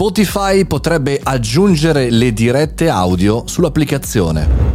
Spotify potrebbe aggiungere le dirette audio sull'applicazione.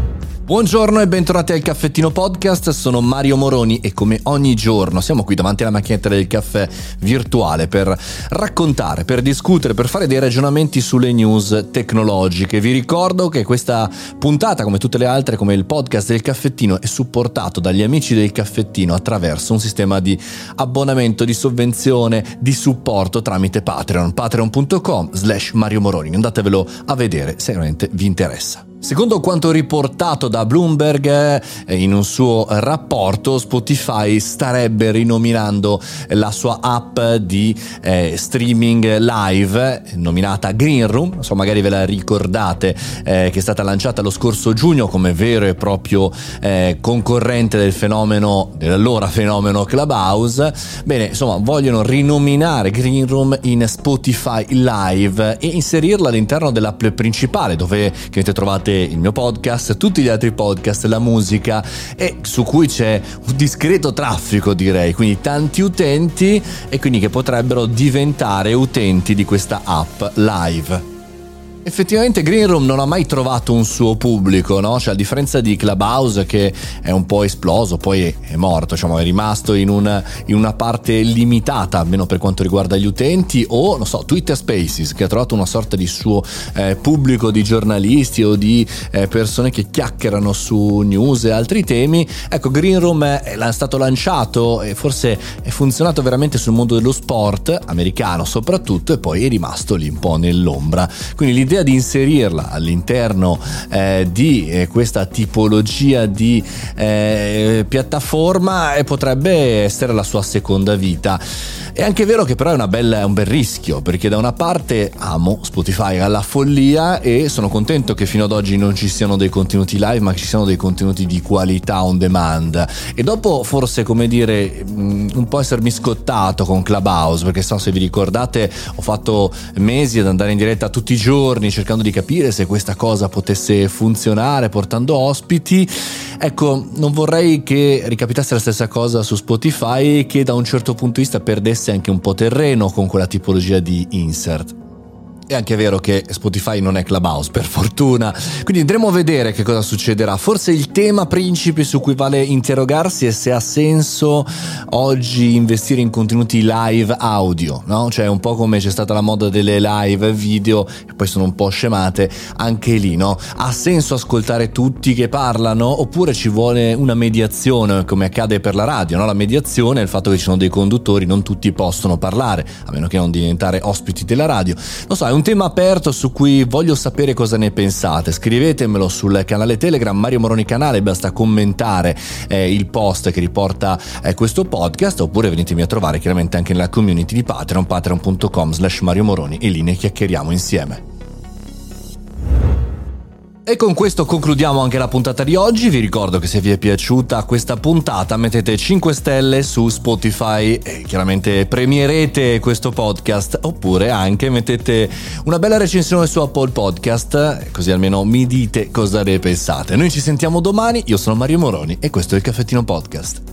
Buongiorno e bentornati al Caffettino Podcast, sono Mario Moroni e come ogni giorno siamo qui davanti alla macchinetta del caffè virtuale per raccontare, per discutere, per fare dei ragionamenti sulle news tecnologiche. Vi ricordo che questa puntata, come tutte le altre, come il podcast del Caffettino, è supportato dagli amici del Caffettino attraverso un sistema di abbonamento, di sovvenzione, di supporto tramite Patreon, patreon.com slash Mario Moroni. Andatevelo a vedere se veramente vi interessa. Secondo quanto riportato da Bloomberg eh, in un suo rapporto, Spotify starebbe rinominando la sua app di eh, streaming live nominata Green Room, so magari ve la ricordate eh, che è stata lanciata lo scorso giugno come vero e proprio eh, concorrente del fenomeno dell'allora fenomeno Clubhouse. Bene, insomma, vogliono rinominare Green Room in Spotify Live e inserirla all'interno dell'app principale dove che trovate il mio podcast, tutti gli altri podcast, la musica e su cui c'è un discreto traffico direi, quindi tanti utenti e quindi che potrebbero diventare utenti di questa app live. Effettivamente Green Room non ha mai trovato un suo pubblico, no? Cioè, a differenza di Clubhouse che è un po' esploso, poi è morto, diciamo, è rimasto in una, in una parte limitata, almeno per quanto riguarda gli utenti, o non so, Twitter Spaces, che ha trovato una sorta di suo eh, pubblico di giornalisti o di eh, persone che chiacchierano su news e altri temi. Ecco, Green Room è, è stato lanciato e forse è funzionato veramente sul mondo dello sport, americano soprattutto, e poi è rimasto lì un po' nell'ombra. Quindi l'idea l'idea di inserirla all'interno eh, di eh, questa tipologia di eh, piattaforma eh, potrebbe essere la sua seconda vita. È anche vero che però è, bella, è, un bel rischio, perché da una parte amo Spotify alla follia e sono contento che fino ad oggi non ci siano dei contenuti live, ma ci siano dei contenuti di qualità on demand. E dopo forse, come dire, mm, un po' essermi scottato con Clubhouse, perché so se vi ricordate ho fatto mesi ad andare in diretta tutti i giorni cercando di capire se questa cosa potesse funzionare portando ospiti. Ecco, non vorrei che ricapitasse la stessa cosa su Spotify che da un certo punto di vista perdesse anche un po' terreno con quella tipologia di insert. È anche vero che Spotify non è Clubhouse, per fortuna. Quindi andremo a vedere che cosa succederà. Forse il tema principe su cui vale interrogarsi è se ha senso oggi investire in contenuti live audio, no? Cioè un po' come c'è stata la moda delle live video, che poi sono un po' scemate, anche lì, no? Ha senso ascoltare tutti che parlano oppure ci vuole una mediazione, come accade per la radio, no? La mediazione è il fatto che ci sono dei conduttori, non tutti possono parlare, a meno che non diventare ospiti della radio. Non so, è un tema aperto su cui voglio sapere cosa ne pensate. Scrivetemelo sul canale Telegram Mario Moroni Canale, basta commentare eh, il post che riporta eh, questo podcast oppure venitemi a trovare chiaramente anche nella community di Patreon, patreon.com slash Mario Moroni e lì ne chiacchieriamo insieme. E con questo concludiamo anche la puntata di oggi. Vi ricordo che se vi è piaciuta questa puntata mettete 5 stelle su Spotify e chiaramente premierete questo podcast oppure anche mettete una bella recensione su Apple Podcast così almeno mi dite cosa ne pensate. Noi ci sentiamo domani, io sono Mario Moroni e questo è il Caffettino Podcast.